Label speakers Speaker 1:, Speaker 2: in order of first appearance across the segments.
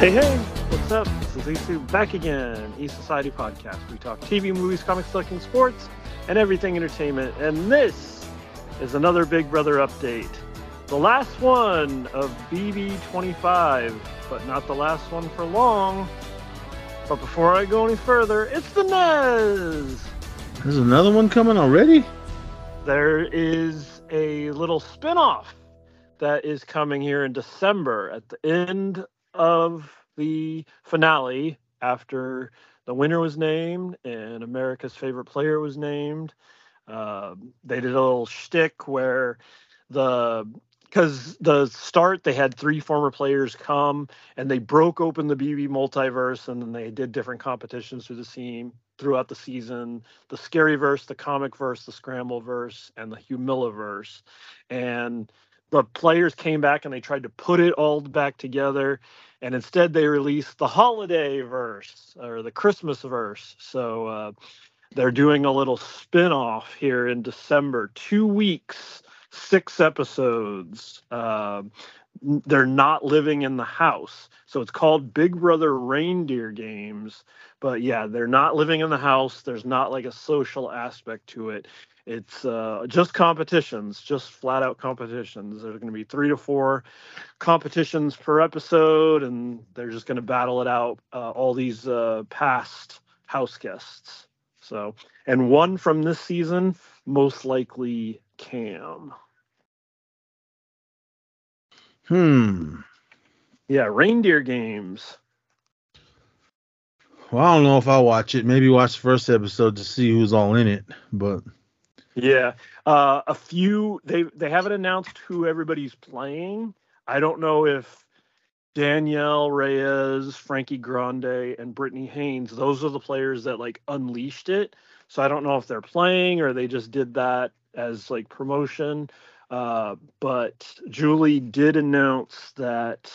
Speaker 1: Hey, hey, what's up? This is Zissou back again, East Society Podcast. We talk TV, movies, comics, collecting, sports, and everything entertainment. And this is another Big Brother update. The last one of BB25, but not the last one for long. But before I go any further, it's the Nez!
Speaker 2: There's another one coming already?
Speaker 1: There is a little spin off that is coming here in December at the end of the finale after the winner was named and America's favorite player was named. Uh, they did a little shtick where the because the start they had three former players come and they broke open the BB multiverse and then they did different competitions through the scene throughout the season the scary verse the comic verse the scramble verse and the humillaverse and the players came back and they tried to put it all back together and instead they released the holiday verse or the christmas verse. So uh, they're doing a little spin-off here in december two weeks six episodes. Uh, they're not living in the house. So it's called big brother reindeer games but yeah they're not living in the house. There's not like a social aspect to it it's uh, just competitions, just flat out competitions. There's going to be three to four competitions per episode, and they're just going to battle it out. Uh, all these uh, past house guests. So, and one from this season, most likely Cam.
Speaker 2: Hmm.
Speaker 1: Yeah, reindeer games.
Speaker 2: Well, I don't know if I'll watch it. Maybe watch the first episode to see who's all in it, but
Speaker 1: Yeah, uh, a few. They they haven't announced who everybody's playing. I don't know if Danielle Reyes, Frankie Grande, and Britney Haynes. Those are the players that like unleashed it. So I don't know if they're playing or they just did that as like promotion. Uh, but Julie did announce that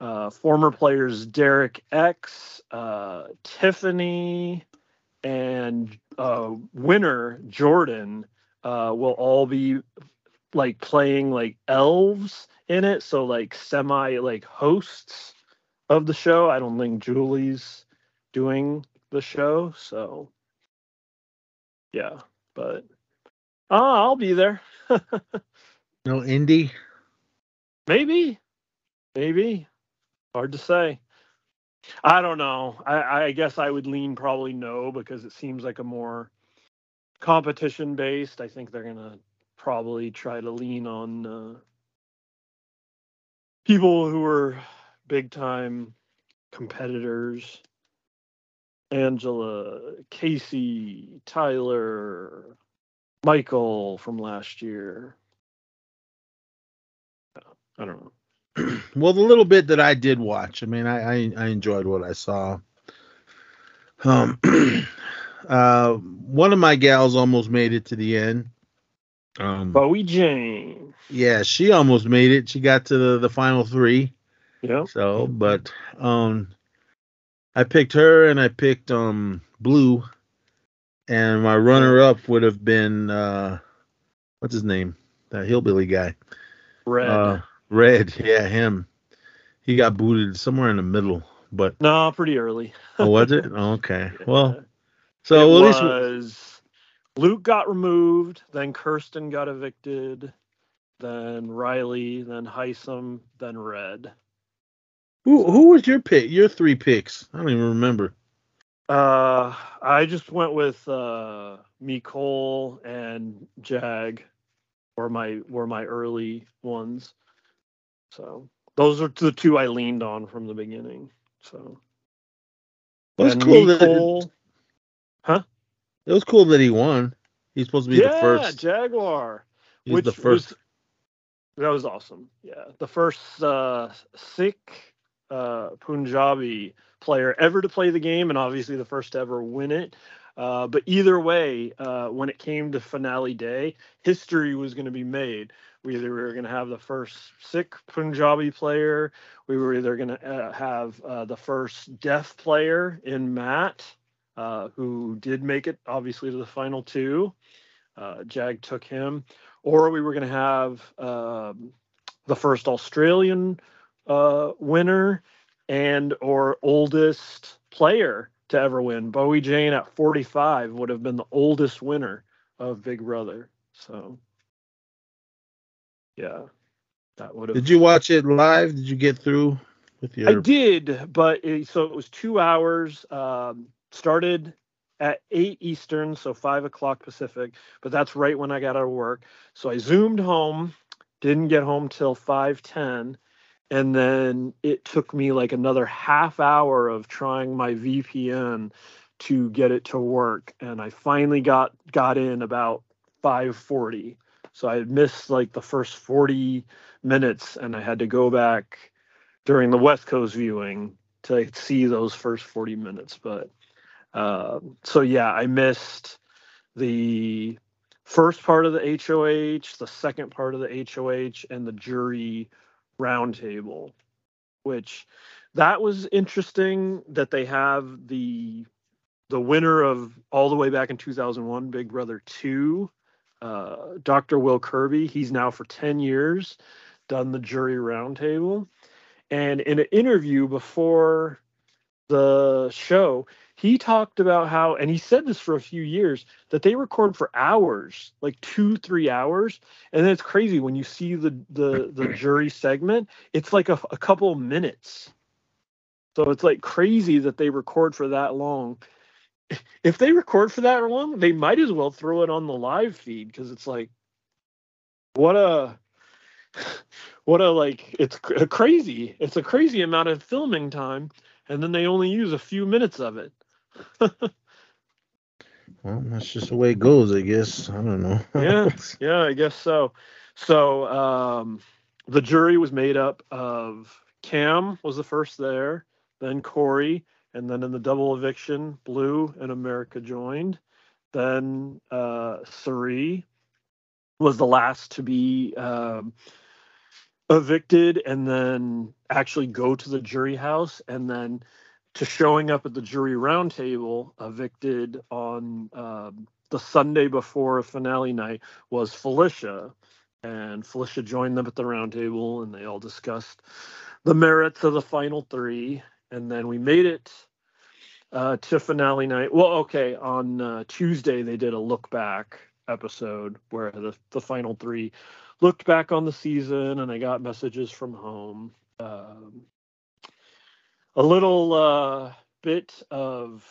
Speaker 1: uh, former players Derek X, uh, Tiffany, and uh, winner Jordan uh, will all be like playing like elves in it, so like semi like hosts of the show. I don't think Julie's doing the show, so yeah, but uh, I'll be there.
Speaker 2: no indie.
Speaker 1: Maybe, maybe. Hard to say. I don't know. I, I guess I would lean probably no because it seems like a more competition based. I think they're gonna probably try to lean on uh, people who are big time competitors. Angela, Casey, Tyler, Michael from last year. I don't know.
Speaker 2: well, the little bit that I did watch, I mean, I I, I enjoyed what I saw. Um, uh, one of my gals almost made it to the end.
Speaker 1: Um, Bowie Jane.
Speaker 2: Yeah, she almost made it. She got to the, the final three.
Speaker 1: Yeah.
Speaker 2: So, but um, I picked her and I picked um Blue, and my runner up would have been uh, what's his name? That hillbilly guy.
Speaker 1: Red. Uh,
Speaker 2: Red, yeah, him. He got booted somewhere in the middle, but
Speaker 1: no, pretty early.
Speaker 2: oh, was it? Oh, okay. Yeah. Well,
Speaker 1: so it at was, Luke got removed, then Kirsten got evicted, then Riley, then Hisam, then Red.
Speaker 2: Who who was your pick? Your three picks? I don't even remember.
Speaker 1: Uh, I just went with uh Cole and Jag, were my were my early ones. So those are the two I leaned on from the beginning. So
Speaker 2: it was cool Nicole,
Speaker 1: that, huh?
Speaker 2: It was cool that he won. He's supposed to be
Speaker 1: yeah,
Speaker 2: the first
Speaker 1: Jaguar.
Speaker 2: He's which the first. Was,
Speaker 1: that was awesome. Yeah, the first uh, Sikh uh, Punjabi player ever to play the game, and obviously the first to ever win it. Uh, but either way, uh, when it came to finale day, history was going to be made. We either were going to have the first Sikh Punjabi player, we were either going to uh, have uh, the first deaf player in Matt, uh, who did make it obviously to the final two. Jag took him, or we were going to have um, the first Australian winner and or oldest player to ever win. Bowie Jane at 45 would have been the oldest winner of Big Brother. So, yeah, that would have.
Speaker 2: Did you watch it live? Did you get through with your?
Speaker 1: I did, but it, so it was two hours. Um, started at 8 Eastern, so 5 o'clock Pacific, but that's right when I got out of work. So I zoomed home, didn't get home till 5:10 and then it took me like another half hour of trying my VPN to get it to work and I finally got got in about 5:40 so I had missed like the first 40 minutes and I had to go back during the West Coast viewing to see those first 40 minutes. But uh, so yeah I missed the first part of the HOH the second part of the HOH and the jury roundtable, which that was interesting that they have the the winner of all the way back in 2001 Big Brother 2, uh, Dr. Will Kirby. He's now for 10 years done the jury roundtable. And in an interview before the show, he talked about how and he said this for a few years that they record for hours like two three hours. And then it's crazy when you see the the the jury segment it's like a, a couple minutes. So it's like crazy that they record for that long. If they record for that long they might as well throw it on the live feed because it's like what a what a like it's crazy. It's a crazy amount of filming time and then they only use a few minutes of it
Speaker 2: well, that's just the way it goes, I guess. I don't know.
Speaker 1: yeah, yeah, I guess so. So um, the jury was made up of Cam was the first there, then Cory, and then in the double eviction, Blue and America joined. Then uh, Cirie was the last to be um, evicted, and then actually go to the jury house, and then to showing up at the jury roundtable evicted on um, the Sunday before finale night was Felicia. And Felicia joined them at the roundtable and they all discussed the merits of the final three. And then we made it uh, to finale night. Well, okay, on uh, Tuesday they did a look back episode where the, the final three looked back on the season and I got messages from home. Um, a little uh, bit of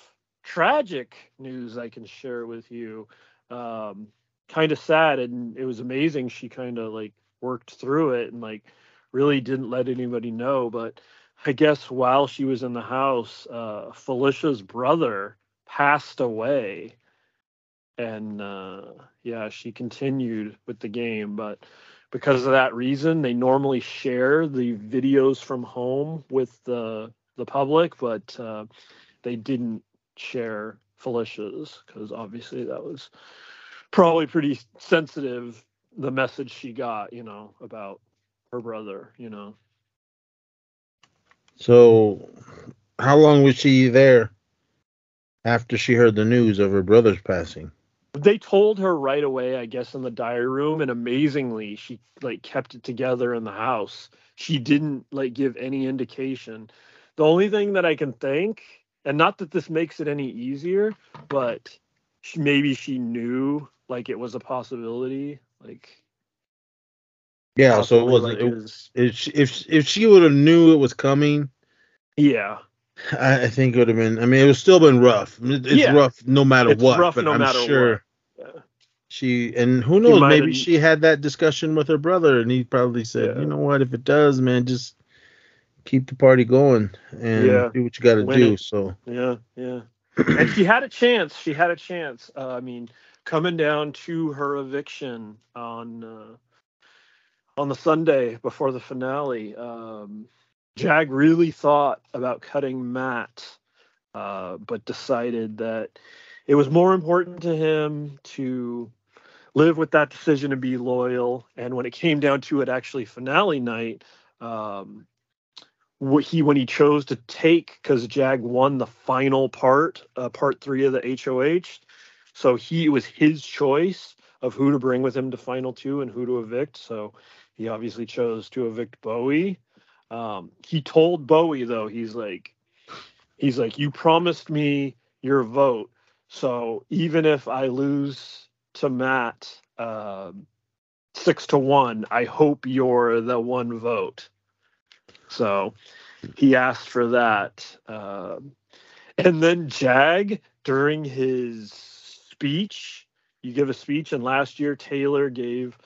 Speaker 1: tragic news I can share with you. Um, kind of sad, and it was amazing. She kind of like worked through it and like really didn't let anybody know. But I guess while she was in the house, uh, Felicia's brother passed away. And uh, yeah, she continued with the game, but because of that reason, they normally share the videos from home with the the public, but uh, they didn't share Felicia's because obviously that was probably pretty sensitive. The message she got, you know, about her brother, you know.
Speaker 2: So, how long was she there after she heard the news of her brother's passing?
Speaker 1: They told her right away, I guess, in the diary room, and amazingly, she like kept it together in the house. She didn't like give any indication. The only thing that I can think, and not that this makes it any easier, but she, maybe she knew like it was a possibility, like.
Speaker 2: Yeah, so it wasn't. Like it, was, if if if she would have knew it was coming,
Speaker 1: yeah,
Speaker 2: I, I think it would have been. I mean, it would still been rough. It's yeah. rough no matter it's what. Rough but no I'm matter sure what. Yeah. She and who knows? Maybe she had that discussion with her brother, and he probably said, yeah. "You know what? If it does, man, just keep the party going and yeah. do what you got to do. It. So
Speaker 1: yeah, yeah. and she had a chance. She had a chance. Uh, I mean, coming down to her eviction on uh, on the Sunday before the finale, um, Jag really thought about cutting Matt, uh, but decided that it was more important to him to live with that decision and be loyal. And when it came down to it, actually finale night. Um, he when he chose to take because Jag won the final part, uh, part three of the HOH. So he it was his choice of who to bring with him to final two and who to evict. So he obviously chose to evict Bowie. Um, he told Bowie though, he's like, he's like, you promised me your vote, so even if I lose to Matt uh, six to one, I hope you're the one vote. So he asked for that. Uh, and then Jag, during his speech, you give a speech, and last year Taylor gave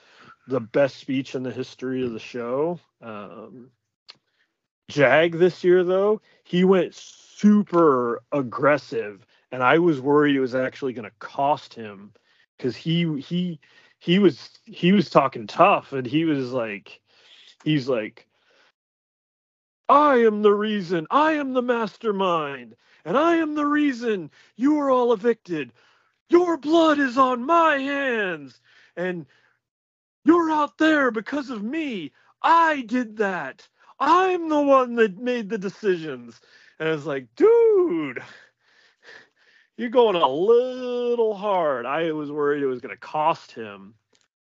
Speaker 1: the best speech in the history of the show. Um, Jag this year, though, he went super aggressive, and I was worried it was actually going to cost him because he he he was he was talking tough, and he was like, he's like, I am the reason, I am the mastermind, and I am the reason you are all evicted. Your blood is on my hands, and you're out there because of me. I did that. I'm the one that made the decisions. And I was like, dude, you're going a little hard. I was worried it was going to cost him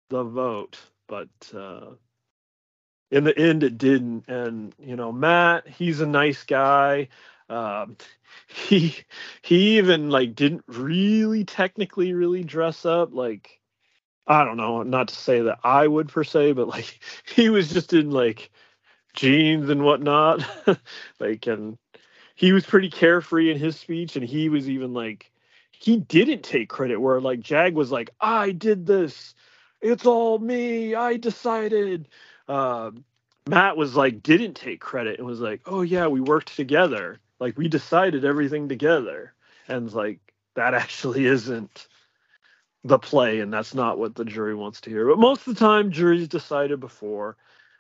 Speaker 1: the vote, but uh, in the end, it didn't. And you know, Matt, he's a nice guy. Um, he he even like didn't really technically really dress up like I don't know, not to say that I would per se, but like he was just in like jeans and whatnot. like, and he was pretty carefree in his speech, and he was even like, he didn't take credit where like Jag was like, I did this, it's all me, I decided. Uh, Matt was like, didn't take credit and was like, oh yeah, we worked together, like we decided everything together, and like that actually isn't the play, and that's not what the jury wants to hear. But most of the time, juries decided before.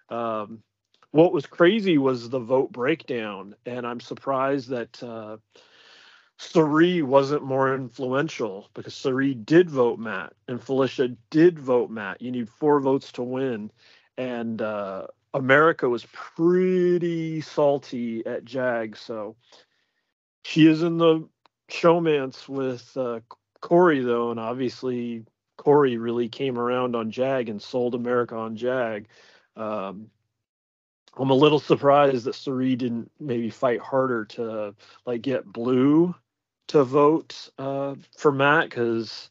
Speaker 1: Um, what was crazy was the vote breakdown, and I'm surprised that uh, wasn't more influential because Cirie did vote Matt and Felicia did vote Matt. You need four votes to win, and uh, America was pretty salty at Jag, so she is in the showmance with uh, Cory though, and obviously Cory really came around on Jag and sold America on Jag. Um, I'm a little surprised that Cirie didn't maybe fight harder to like get Blue to vote uh, for Matt because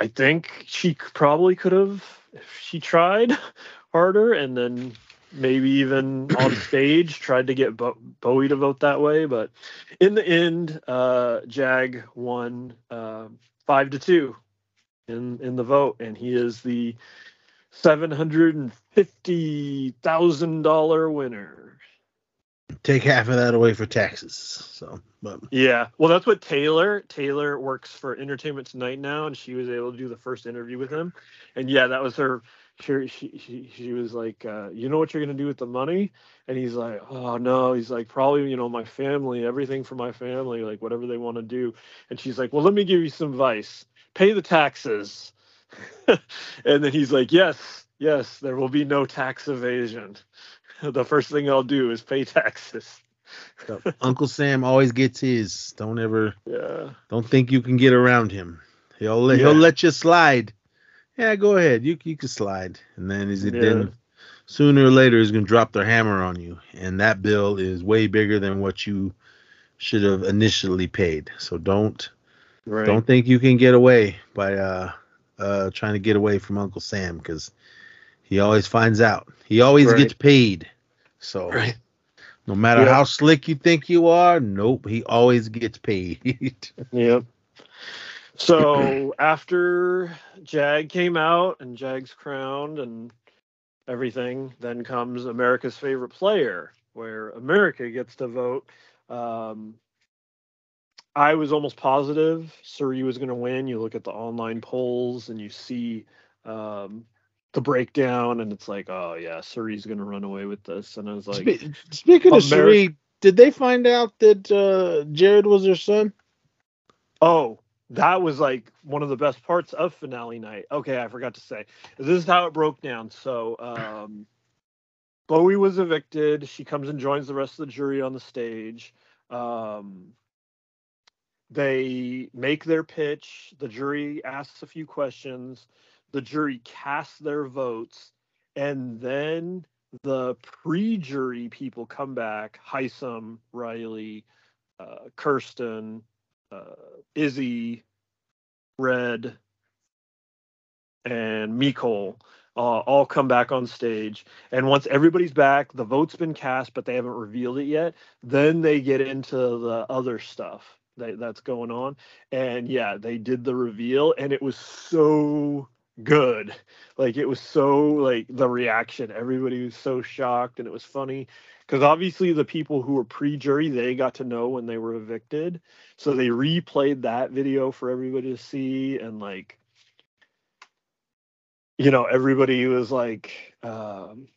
Speaker 1: I think she probably could have she tried harder and then maybe even on stage tried to get Bo- Bowie to vote that way. But in the end, uh, Jag won uh, five to two in in the vote, and he is the seven hundred and fifty thousand dollar winner.
Speaker 2: Take half of that away for taxes. So, but
Speaker 1: Yeah, well, that's what Taylor Taylor works for Entertainment Tonight now, and she was able to do the first interview with him, and yeah, that was her. She she she, she was like, uh, you know what you're gonna do with the money, and he's like, oh no, he's like probably you know my family, everything for my family, like whatever they want to do, and she's like, well, let me give you some advice, pay the taxes, and then he's like, yes, yes, there will be no tax evasion. The first thing I'll do is pay taxes.
Speaker 2: Uncle Sam always gets his. Don't ever,
Speaker 1: Yeah.
Speaker 2: don't think you can get around him. He'll let, he'll let you slide. Yeah, go ahead. You you can slide, and then is it
Speaker 1: Yeah.
Speaker 2: then sooner or later is gonna drop their hammer on you, and that bill is way bigger than what you should have initially paid. So don't
Speaker 1: Right.
Speaker 2: don't think you can get away by uh uh trying to get away from Uncle Sam because he always finds out. He always
Speaker 1: Right.
Speaker 2: gets paid. So
Speaker 1: Right.
Speaker 2: no matter
Speaker 1: Yeah.
Speaker 2: how slick you think you are, nope, he always gets paid.
Speaker 1: Yep. So after Jag came out and Jag's crowned and everything, then comes America's favorite player, where America gets to vote. Um, I was almost positive Cirie was going to win. You look at the online polls and you see um, the breakdown, and it's like, oh yeah, Cirie's going to run away with this. And I was like,
Speaker 2: Spe- Speaking of Cirie, did they find out that uh, Jared was her son?
Speaker 1: Oh, that was like one of the best parts of finale night. Okay, I forgot to say. This is how it broke down. So, um, Bowie was evicted. She comes and joins the rest of the jury on the stage. Um, they make their pitch. The jury asks a few questions. The jury casts their votes. And then the pre-jury people come back, Hisam, Riley, uh, Kirsten, uh, Izzy, Red, and Mecole uh, all come back on stage. And once everybody's back, the vote's been cast, but they haven't revealed it yet. Then they get into the other stuff that, that's going on. And yeah, they did the reveal, and it was so good. Like it was so like the reaction. Everybody was so shocked, and it was funny because obviously the people who were pre-jury they got to know when they were evicted, so they replayed that video for everybody to see, and like you know everybody was like um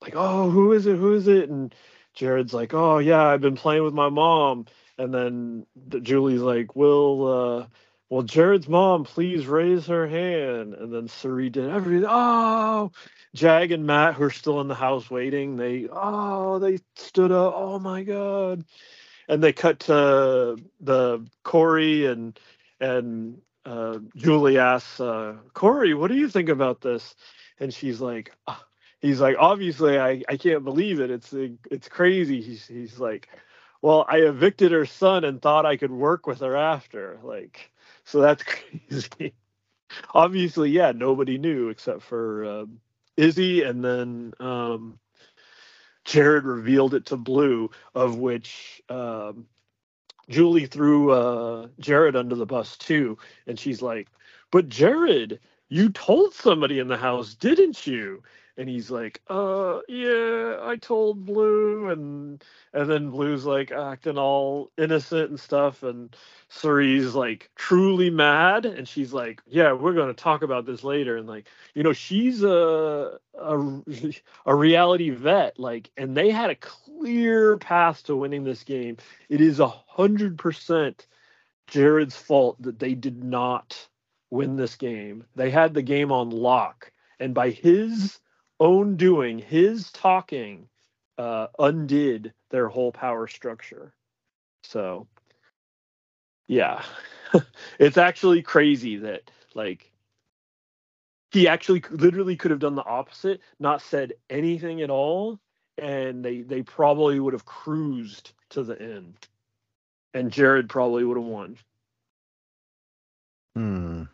Speaker 1: like oh who is it who is it and jared's like oh yeah i've been playing with my mom and then the, julie's like will uh well jared's mom please raise her hand and then Cirie did everything oh jag and matt who are still in the house waiting they oh they stood up oh my god and they cut to the Cory and and uh, Julie asks uh, Cory, "What do you think about this?" And she's like, oh. "He's like, obviously, I, I can't believe it. It's it's crazy." He's he's like, "Well, I evicted her son and thought I could work with her after." Like, so that's crazy. obviously, yeah, nobody knew except for uh, Izzy, and then um, Jared revealed it to Blue, of which um, Julie threw uh, Jared under the bus too, and she's like, "But Jared, you told somebody in the house, didn't you?" And he's like, "Uh, yeah, I told Blue," and and then Blue's like acting all innocent and stuff, and Cirie's like truly mad, and she's like, "Yeah, we're gonna talk about this later," and like, you know, she's a a, a reality vet, like, and they had a clear path to winning this game. It is a hundred percent Jared's fault that they did not win this game. They had the game on lock, and by his own doing, his talking, uh, undid their whole power structure. So, yeah, it's actually crazy that like he actually literally could have done the opposite, not said anything at all, and they they probably would have cruised to the end, and Jared probably would have won.
Speaker 2: Hmm.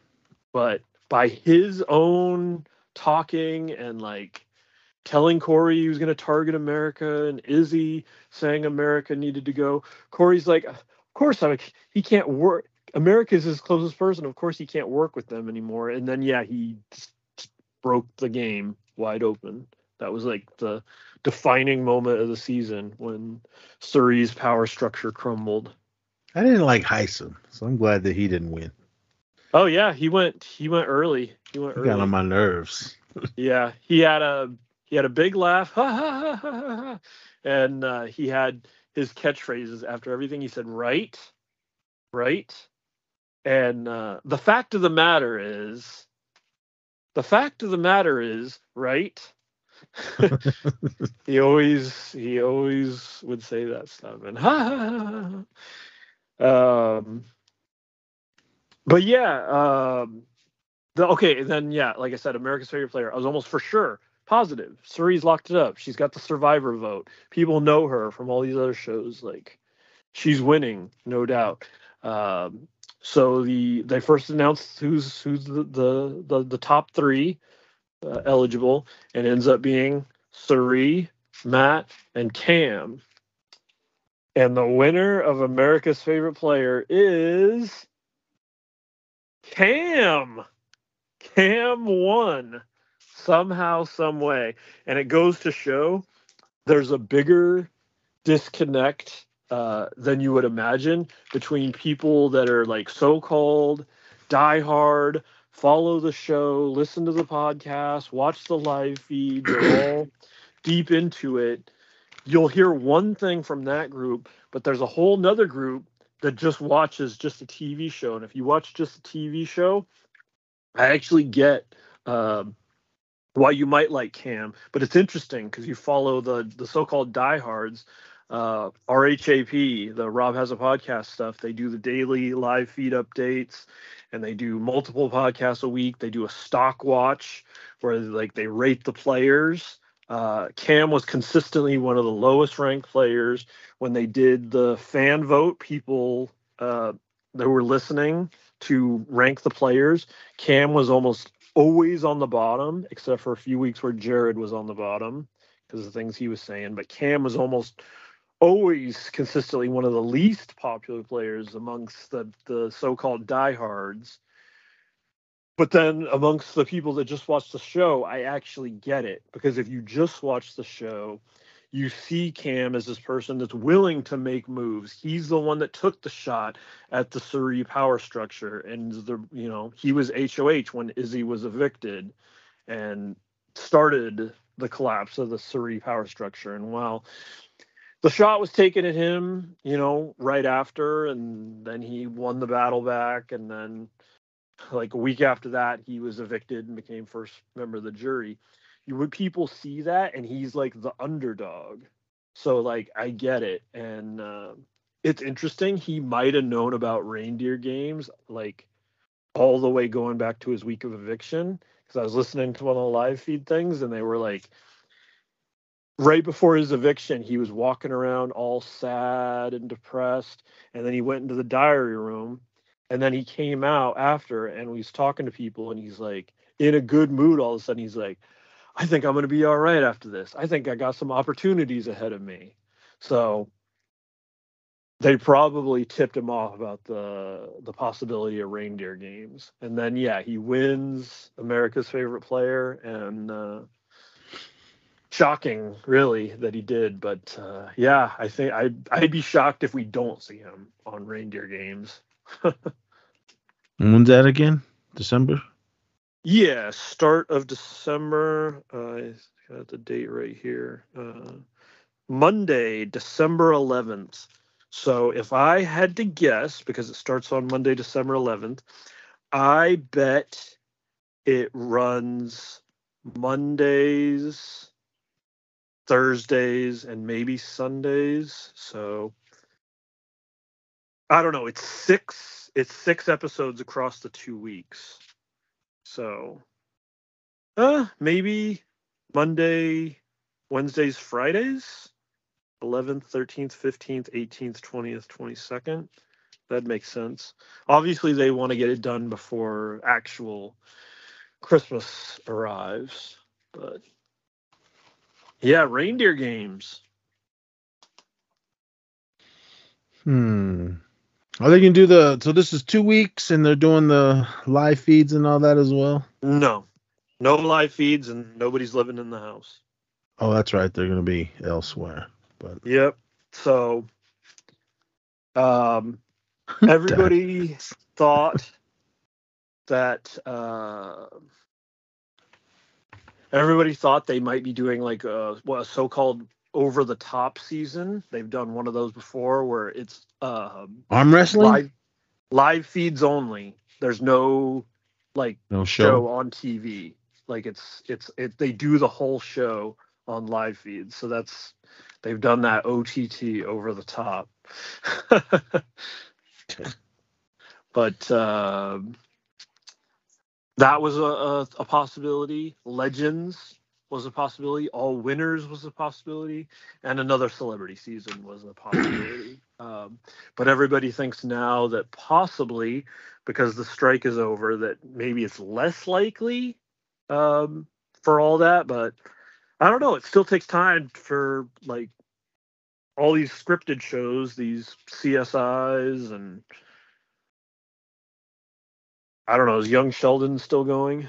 Speaker 1: But by his own talking and like telling Cory he was going to target America and Izzy saying America needed to go. Cory's like, of course, I he can't work. America's his closest person. Of course, he can't work with them anymore. And then, yeah, he broke the game wide open. That was like the defining moment of the season when Cirie's power structure crumbled.
Speaker 2: I didn't like Hisam, so I'm glad that he didn't win.
Speaker 1: Oh yeah, he went he went early. He went
Speaker 2: He
Speaker 1: early.
Speaker 2: got on my nerves.
Speaker 1: yeah, he had a he had a big laugh, ha, ha, ha, and uh, he had his catchphrases after everything he said. Right, right, and uh, the fact of the matter is, the fact of the matter is, right. he always he always would say that stuff and ha ha ha um but yeah um the okay then yeah like i said america's favorite player. I was almost for sure positive. Cirie's locked it up. She's got the survivor vote. People know her from all these other shows. Like she's winning no doubt. Um so the they first announced who's who's the the the, the top three uh, eligible and ends up being Cirie, Matt, and Cam. And the winner of America's favorite player is Cam. Cam won somehow, some way. And it goes to show there's a bigger disconnect uh, than you would imagine between people that are like so called diehard follow the show, listen to the podcast, watch the live feed. They're all deep into it. You'll hear one thing from that group, but there's a whole nother group that just watches just a TV show. And if you watch just a TV show, I actually get um, why you might like Cam, but it's interesting because you follow the the so-called diehards. Uh, RHAP, the Rob has a podcast stuff. They do the daily live feed updates and they do multiple podcasts a week. They do a stock watch where like they rate the players Uh, Cam was consistently one of the lowest ranked players. When they did the fan vote, people uh, that were listening to rank the players, Cam was almost always on the bottom, except for a few weeks where Jared was on the bottom because of the things he was saying. But Cam was almost always consistently one of the least popular players amongst the, the so-called diehards. But then amongst the people that just watch the show, I actually get it because if you just watch the show, you see Cam as this person that's willing to make moves. He's the one that took the shot at the Cirie power structure, and the you know he was HOH when Izzy was evicted, and started the collapse of the Cirie power structure. And while the shot was taken at him, you know, right after, and then he won the battle back, and then like a week after that, he was evicted and became first member of the jury. Would people see that, and he's like the underdog. So like I get it, and uh, it's interesting. He might have known about reindeer games like all the way going back to his week of eviction because I was listening to one of the live feed things, and they were like right before his eviction, he was walking around all sad and depressed. And then he went into the diary room. And then he came out after and he's talking to people and he's like in a good mood all of a sudden. He's like, I think I'm going to be all right after this. I think I got some opportunities ahead of me. So they probably tipped him off about the the possibility of reindeer games. And then yeah, he wins America's favorite player and uh shocking, really, that he did. But uh, yeah, I think I'd I'd be shocked if we don't see him on reindeer games.
Speaker 2: When's that again? December.
Speaker 1: Yeah, start of December. Uh, I got the date right here. Uh, Monday, December 11th. So if I had to guess, because it starts on Monday, December 11th, I bet it runs Mondays, Thursdays and maybe Sundays. So I don't know. It's six. It's six episodes across the two weeks. So, uh, maybe Monday, Wednesdays, Fridays, 11th, 13th, 15th, 18th, 20th, 22nd. That makes sense. Obviously, they want to get it done before actual Christmas arrives, but yeah, reindeer games.
Speaker 2: Hmm. Are they gonna do the? So this is two weeks, and they're doing the live feeds and all that as well.
Speaker 1: No, no live feeds, and nobody's living in the house.
Speaker 2: Oh, that's right. They're gonna be elsewhere. But
Speaker 1: yep. So, um, everybody thought that uh, everybody thought they might be doing like a, what, a so-called over the top season. They've done one of those before where it's uh,
Speaker 2: arm wrestling
Speaker 1: live, live feeds only. There's no like
Speaker 2: no show.
Speaker 1: show on TV. Like it's it's it they do the whole show on live feeds. So that's they've done that OTT over the top. but uh, that was a, a, a, possibility. Legends was a possibility. All winners was a possibility, and another celebrity season was a possibility. um, but everybody thinks now that possibly because the strike is over, that maybe it's less likely um, for all that. But I don't know. It still takes time for like all these scripted shows, these CSIs and I don't know. Is Young Sheldon still going?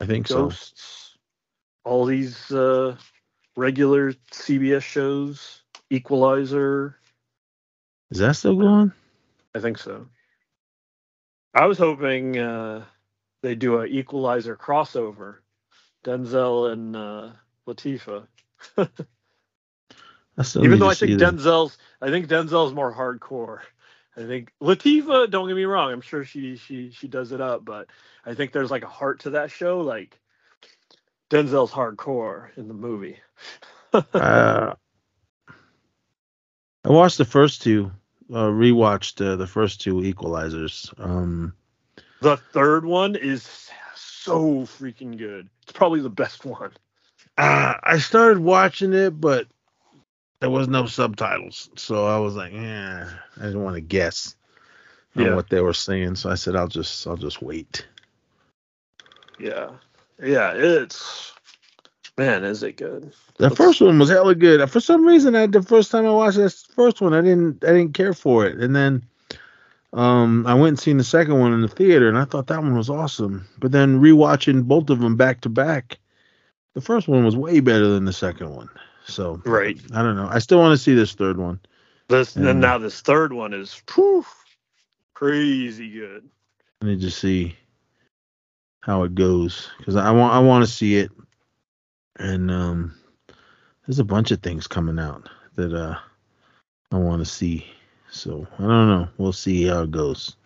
Speaker 2: I think
Speaker 1: Ghosts, so. All these uh, regular CBS shows, Equalizer.
Speaker 2: Is that still going?
Speaker 1: I think so. I was hoping uh, they do a Equalizer crossover, Denzel and uh, Latifah. Even though I think Denzel's, I think Denzel's more hardcore. I think Latifah, don't get me wrong, I'm sure she she she does it up, but I think there's like a heart to that show. Like Denzel's hardcore in the movie. uh,
Speaker 2: I watched the first two, uh, rewatched uh, the first two Equalizers. Um,
Speaker 1: the third one is so freaking good. It's probably the best one.
Speaker 2: Uh, I started watching it, but there was no subtitles, so I was like, yeah, I didn't want to guess on
Speaker 1: Yeah.
Speaker 2: what they were saying, so I said I'll just I'll just wait.
Speaker 1: Yeah. Yeah, it's man, is it good?
Speaker 2: The first one was hella good. For some reason, I the first time I watched this first one, I didn't I didn't care for it, and then um I went and seen the second one in the theater, and I thought that one was awesome. But then rewatching both of them back to back, the first one was way better than the second one. So
Speaker 1: Right.
Speaker 2: I don't know. I still want to see this third one.
Speaker 1: This
Speaker 2: Mm.
Speaker 1: and now this third one is poof, crazy good.
Speaker 2: I need to see how it goes because I want I want to see it, and um, there's a bunch of things coming out that uh I want to see. So I don't know. We'll see how it goes.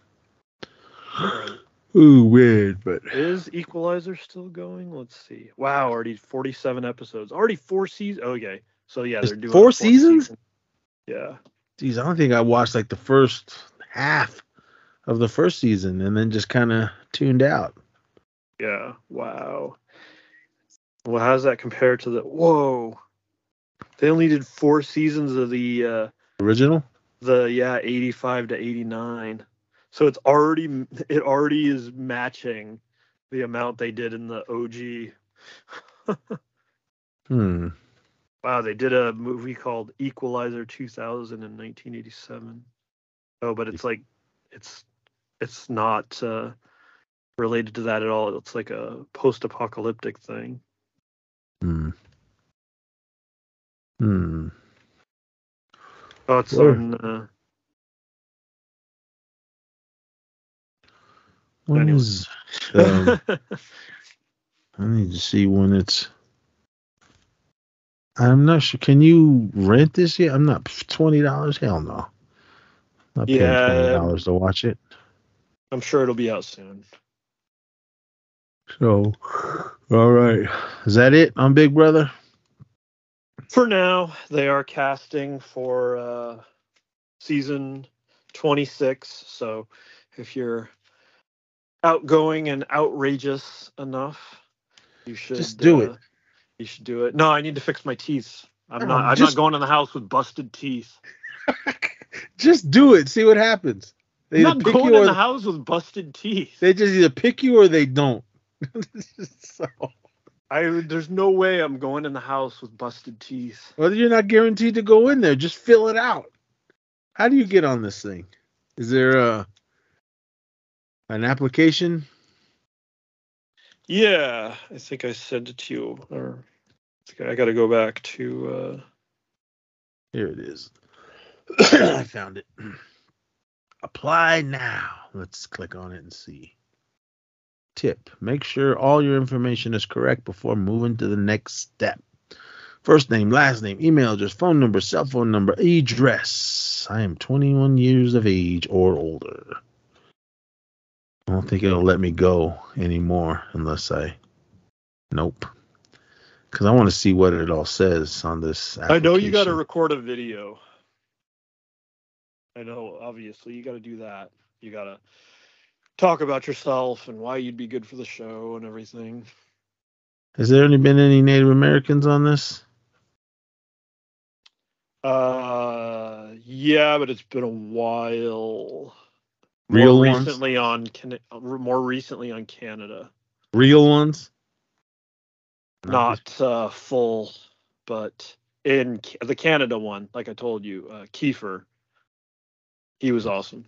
Speaker 2: Ooh, weird, but
Speaker 1: Is Equalizer still going? Let's see. Wow, already 47 episodes. Already four seasons. Okay. So yeah,
Speaker 2: There's
Speaker 1: they're doing
Speaker 2: four seasons?
Speaker 1: season. Yeah.
Speaker 2: geez, I don't think I watched like the first half of the first season and then just kind of tuned out.
Speaker 1: Yeah. Wow. Well, how does that compare to the whoa? They only did four seasons of the uh
Speaker 2: Original?
Speaker 1: the yeah 85 to 89 so it's already it already is matching the amount they did in the og
Speaker 2: Hmm.
Speaker 1: wow they did a movie called equalizer 2000 in 1987 oh but it's like it's it's not uh related to that at all it's like a post-apocalyptic thing
Speaker 2: Hmm. Hmm.
Speaker 1: oh it's on uh,
Speaker 2: When
Speaker 1: Anyway.
Speaker 2: um, I need to see when it's. I'm not sure. Can you rent this yet? I'm not twenty dollars. Hell no. I'm Not paying twenty dollars to watch it.
Speaker 1: i'm sure it'll be out soon
Speaker 2: So, all right. Is that it on Big Brother?
Speaker 1: For now, they are casting for uh, season 26. So if you're outgoing and outrageous enough, you should
Speaker 2: Just do
Speaker 1: uh,
Speaker 2: it.
Speaker 1: You should do it. No, I need to fix my teeth. I'm not. I'm
Speaker 2: just-
Speaker 1: not going in the house with busted teeth.
Speaker 2: Just do it. See what happens. They
Speaker 1: I'm not going in the house with busted teeth.
Speaker 2: they just either pick you or they don't. so,
Speaker 1: I there's no way I'm going in the house with busted teeth.
Speaker 2: well, you're not guaranteed to go in there. Just fill it out. How do you get on this thing? Is there a an application?
Speaker 1: Yeah, I think I sent it to you. Or I I got to go back to. uh
Speaker 2: Here it is. I found it. Apply now. Let's click on it and see. Tip Make sure all your information is correct before moving to the next step. First name, last name, email address, phone number, cell phone number, address. I am 21 years of age or older. I don't think it'll let me go anymore unless I. Nope. Because I want to see what it all says on this.
Speaker 1: I know you got to record a video. I know, obviously, you got to do that. You got to talk about yourself and why you'd be good for the show and everything.
Speaker 2: Has there only been any Native Americans on this?
Speaker 1: Uh, yeah, but it's been a while.
Speaker 2: Real
Speaker 1: more
Speaker 2: ones?
Speaker 1: recently on Can- more recently on Canada.
Speaker 2: Real ones?
Speaker 1: Not uh, full, but in the Canada one, like I told you, uh, Kiefer. He was awesome.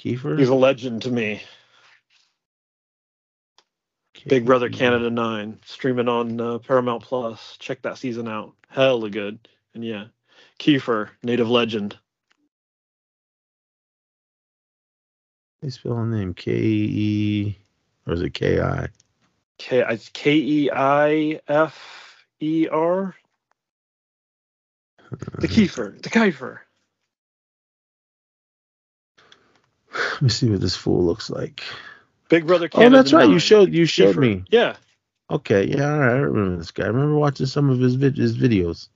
Speaker 2: Kiefer?
Speaker 1: He's a legend to me. Big Brother Canada 9 streaming on uh, Paramount Plus. Check that season out. Hella good. And yeah, Kiefer, native legend.
Speaker 2: They spell the name K E or is it K I?
Speaker 1: K it's K E I F E R. The Kiefer, the Kiefer.
Speaker 2: Let me see what this fool looks like.
Speaker 1: Big Brother
Speaker 2: Oh, that's right. You showed you showed
Speaker 1: Kiefer.
Speaker 2: me.
Speaker 1: Yeah,
Speaker 2: Okay, yeah, all right. I remember this guy. I remember watching some of his vid- his videos.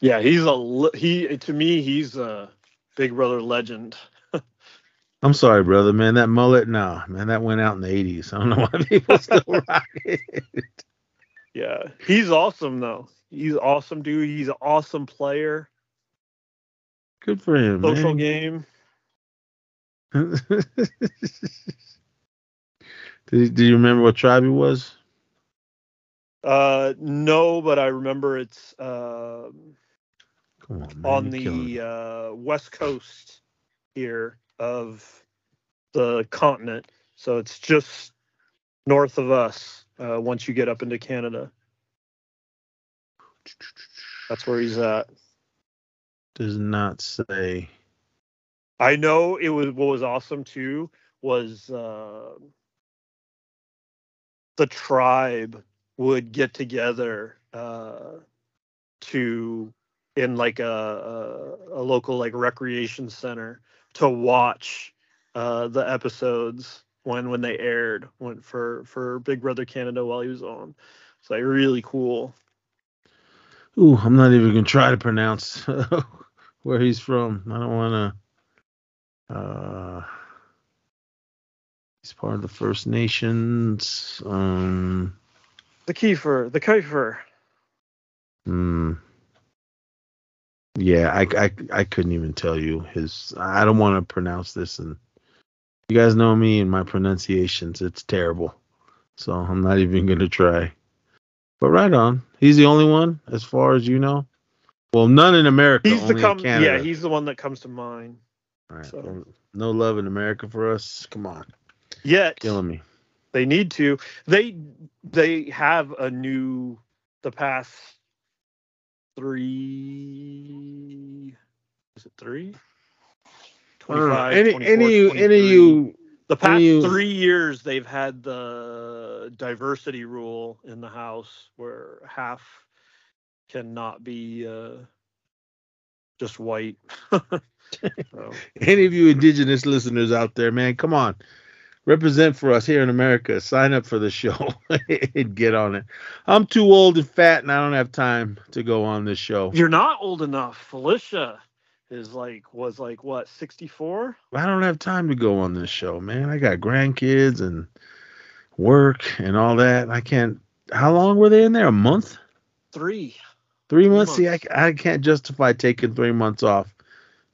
Speaker 1: yeah. He's a he to me. He's a Big Brother legend.
Speaker 2: I'm sorry, brother, man. That mullet, nah, man, that went out in the '80s. I don't know why people still rock it.
Speaker 1: Yeah, he's awesome though. He's awesome, dude. He's an awesome player.
Speaker 2: Good for him.
Speaker 1: Social
Speaker 2: man.
Speaker 1: game.
Speaker 2: do, do you remember what tribe he was?
Speaker 1: Uh, no, but I remember it's uh,
Speaker 2: on, man.
Speaker 1: on
Speaker 2: you're killing me.
Speaker 1: the uh, west coast here of the continent. So it's just north of us. Uh, once you get up into Canada, that's where he's at.
Speaker 2: Does not say.
Speaker 1: I know it was what was awesome too was uh, the tribe would get together uh, to in like a, a a local like recreation center to watch uh, the episodes when when they aired when for for Big Brother Canada while he was on. It's like really cool.
Speaker 2: Ooh, I'm not even gonna try to pronounce where he's from. I don't want to. Uh, he's part of the First Nations. Um,
Speaker 1: The Kiefer, the Kiefer.
Speaker 2: hmm. Yeah, I, I I couldn't even tell you his. I don't want to pronounce this, and you guys know me and my pronunciations. It's terrible, so I'm not even gonna try. But right on. He's the only one, as far as you know. Well, none in America.
Speaker 1: He's the
Speaker 2: Canada.
Speaker 1: yeah, he's the one that comes to mind.
Speaker 2: All right.
Speaker 1: So-
Speaker 2: well, no love in America for us. Come on,
Speaker 1: Yet
Speaker 2: killing me.
Speaker 1: they need to. They they have a new the past three is it three?
Speaker 2: Know.
Speaker 1: 25,
Speaker 2: Any
Speaker 1: 24,
Speaker 2: any you any you
Speaker 1: the past
Speaker 2: you-
Speaker 1: three years they've had the diversity rule in the house where half cannot be uh, just white. So,
Speaker 2: any of you indigenous listeners out there, man, come on. Represent for us here in America. Sign up for the show and get on it. I'm too old and fat and I don't have time to go on this show.
Speaker 1: you're not old enough. Felicia is like was like what 64
Speaker 2: I don't have time to go on this show, man. I got grandkids and work and all that. I can't. How long were they in there? A month?
Speaker 1: three
Speaker 2: Three
Speaker 1: Three
Speaker 2: months? See, I. I can't justify taking three months off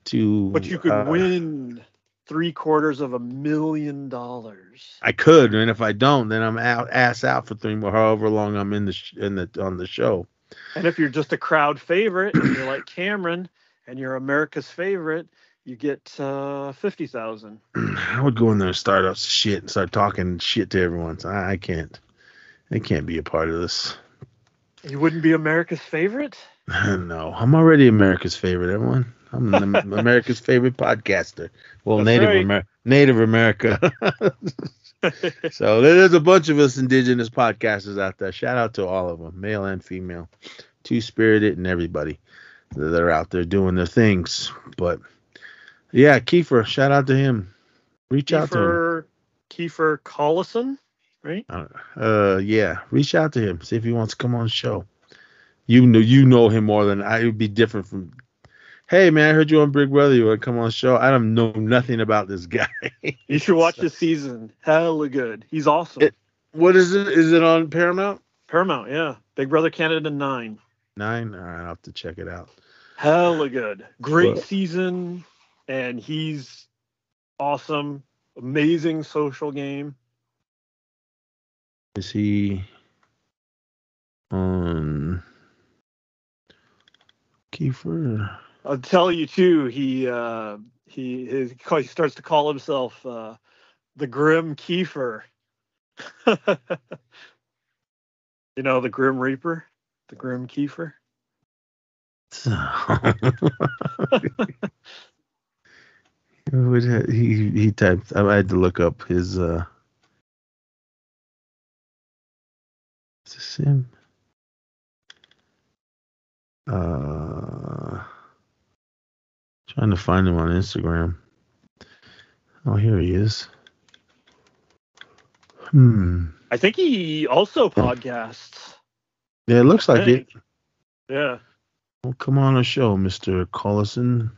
Speaker 2: to.
Speaker 1: but you could
Speaker 2: uh,
Speaker 1: win three quarters of a million dollars
Speaker 2: I could, and if I don't, then I'm out ass out for three more, however long I'm in the sh- in the on the show.
Speaker 1: and if you're just a crowd favorite and you're like cameron and you're america's favorite you get uh 50000
Speaker 2: I would go in there and start up shit and start talking shit to everyone. So I, I can't, I can't be a part of this.
Speaker 1: You wouldn't be america's favorite
Speaker 2: no, I'm already America's favorite. Everyone, I'm America's favorite podcaster. Well,
Speaker 1: That's
Speaker 2: native
Speaker 1: right.
Speaker 2: Amer- Native America. so there's a bunch of us indigenous podcasters out there. Shout out to all of them, male and female, two spirited and everybody that are out there doing their things. But yeah, Kiefer, shout out to him. Reach out to him.
Speaker 1: Kiefer Kiefer Collison, right?
Speaker 2: Uh, yeah, reach out to him. See if he wants to come on the show. You know, you know him more than I. It would be different from. Hey man, I heard you on Big Brother. You want to come on the show? I don't know nothing about this guy.
Speaker 1: You should watch the season. Hella good. He's awesome.
Speaker 2: It- what is it? Is it on Paramount?
Speaker 1: Paramount, yeah. Big Brother Canada nine.
Speaker 2: Nine. All right, I'll have to check it out.
Speaker 1: Hella good. Great season, and he's awesome. Amazing social game.
Speaker 2: Is he on Kiefer?
Speaker 1: I'll tell you too. He uh, he his, he starts to call himself uh, the Grim Kiefer. you know the Grim Reaper, the Grim Kiefer.
Speaker 2: Would he he typed? I had to look up his. uh Is this him? Uh, trying to find him on Instagram. Oh, here he is. Hmm.
Speaker 1: I think he also podcasts.
Speaker 2: Yeah, it looks like it.
Speaker 1: Yeah.
Speaker 2: Well, come on a show, Mister Collison.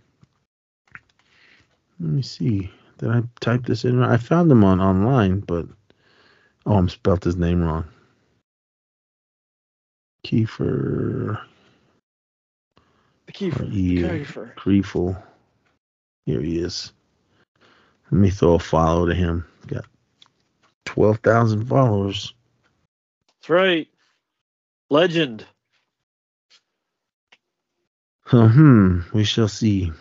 Speaker 2: Let me see. Did I type this in? I found him on online, but oh, I'm spelt his name wrong. Kiefer.
Speaker 1: The Kiefer.
Speaker 2: Yeah.
Speaker 1: Kiefer.
Speaker 2: Creeful. Here he is. Let me throw a follow to him. Got 12,000 followers.
Speaker 1: That's right. Legend.
Speaker 2: Hmm. We shall see.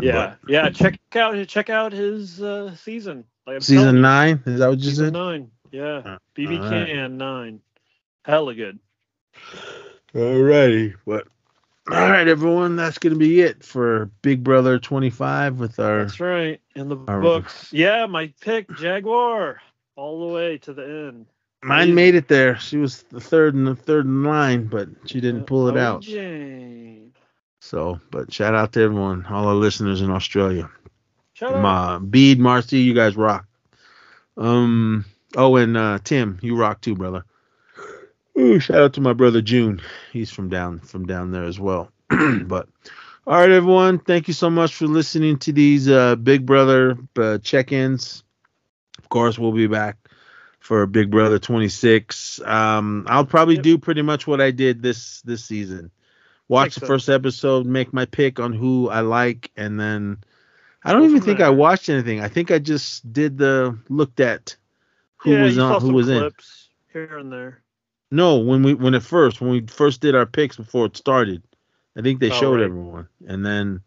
Speaker 1: Yeah, yeah. Check out check out his uh, season. Like
Speaker 2: But season nine? Is that what you
Speaker 1: Season
Speaker 2: said?
Speaker 1: nine. Yeah.
Speaker 2: Uh,
Speaker 1: BB. Can nine. Hella good.
Speaker 2: Alrighty. But all right, everyone. That's gonna be it for Big Brother 25 with our.
Speaker 1: That's right. In the books. Yeah, my pick, Jaguar. All the way to the end.
Speaker 2: Mine made it there. She was the third in the third in line, but she didn't pull it out. So, but shout out to everyone, all our listeners in Australia.
Speaker 1: Shout out.
Speaker 2: Ma, Bede, Marcy, you guys rock. Um. Oh, and uh, Tim, you rock too, brother. Ooh, shout out to my brother June. He's from down from down there as well. but all right, everyone. Thank you so much for listening to these uh, Big Brother uh, check-ins. Of course, we'll be back for Big Brother 26. Um, I'll probably
Speaker 1: Yep.
Speaker 2: do pretty much what I did this this season. Watch the
Speaker 1: sense.
Speaker 2: first episode, make my pick on who I like, and then I don't even think I watched anything. I think I just did the looked at who
Speaker 1: yeah,
Speaker 2: was on, who was in.
Speaker 1: here and there.
Speaker 2: No, when we when it first when we first did our picks before it started, I think they
Speaker 1: Oh,
Speaker 2: showed
Speaker 1: right.
Speaker 2: everyone, and then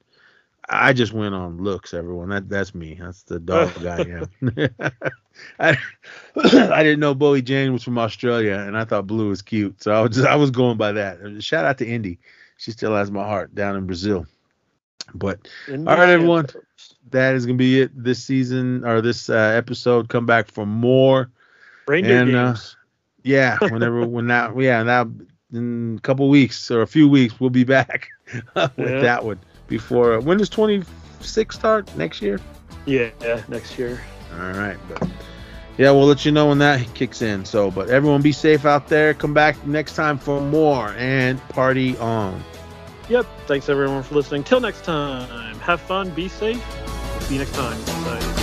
Speaker 2: I just went on looks. Everyone, that that's me. That's the dog guy. Yeah. I I didn't know Bowie Jane was from Australia, and I thought Blue was cute, so I was just, I was going by that. Shout out to Indy. She still has my heart down in Brazil. But
Speaker 1: In
Speaker 2: All right, everyone. That is gonna be it this season or this uh, episode. Come back for more.
Speaker 1: Reindeer
Speaker 2: And, uh,
Speaker 1: games.
Speaker 2: Yeah, whenever when that yeah now in a couple weeks or a few weeks we'll be back with
Speaker 1: Yeah.
Speaker 2: that one before when does 26 start next year?
Speaker 1: yeah, next year.
Speaker 2: All right, but yeah, we'll let you know when that kicks in. So, but everyone be safe out there. Come back next time for more and party on.
Speaker 1: Yep. Thanks everyone for listening. Till next time. Have fun. Be safe. See you next time. Bye.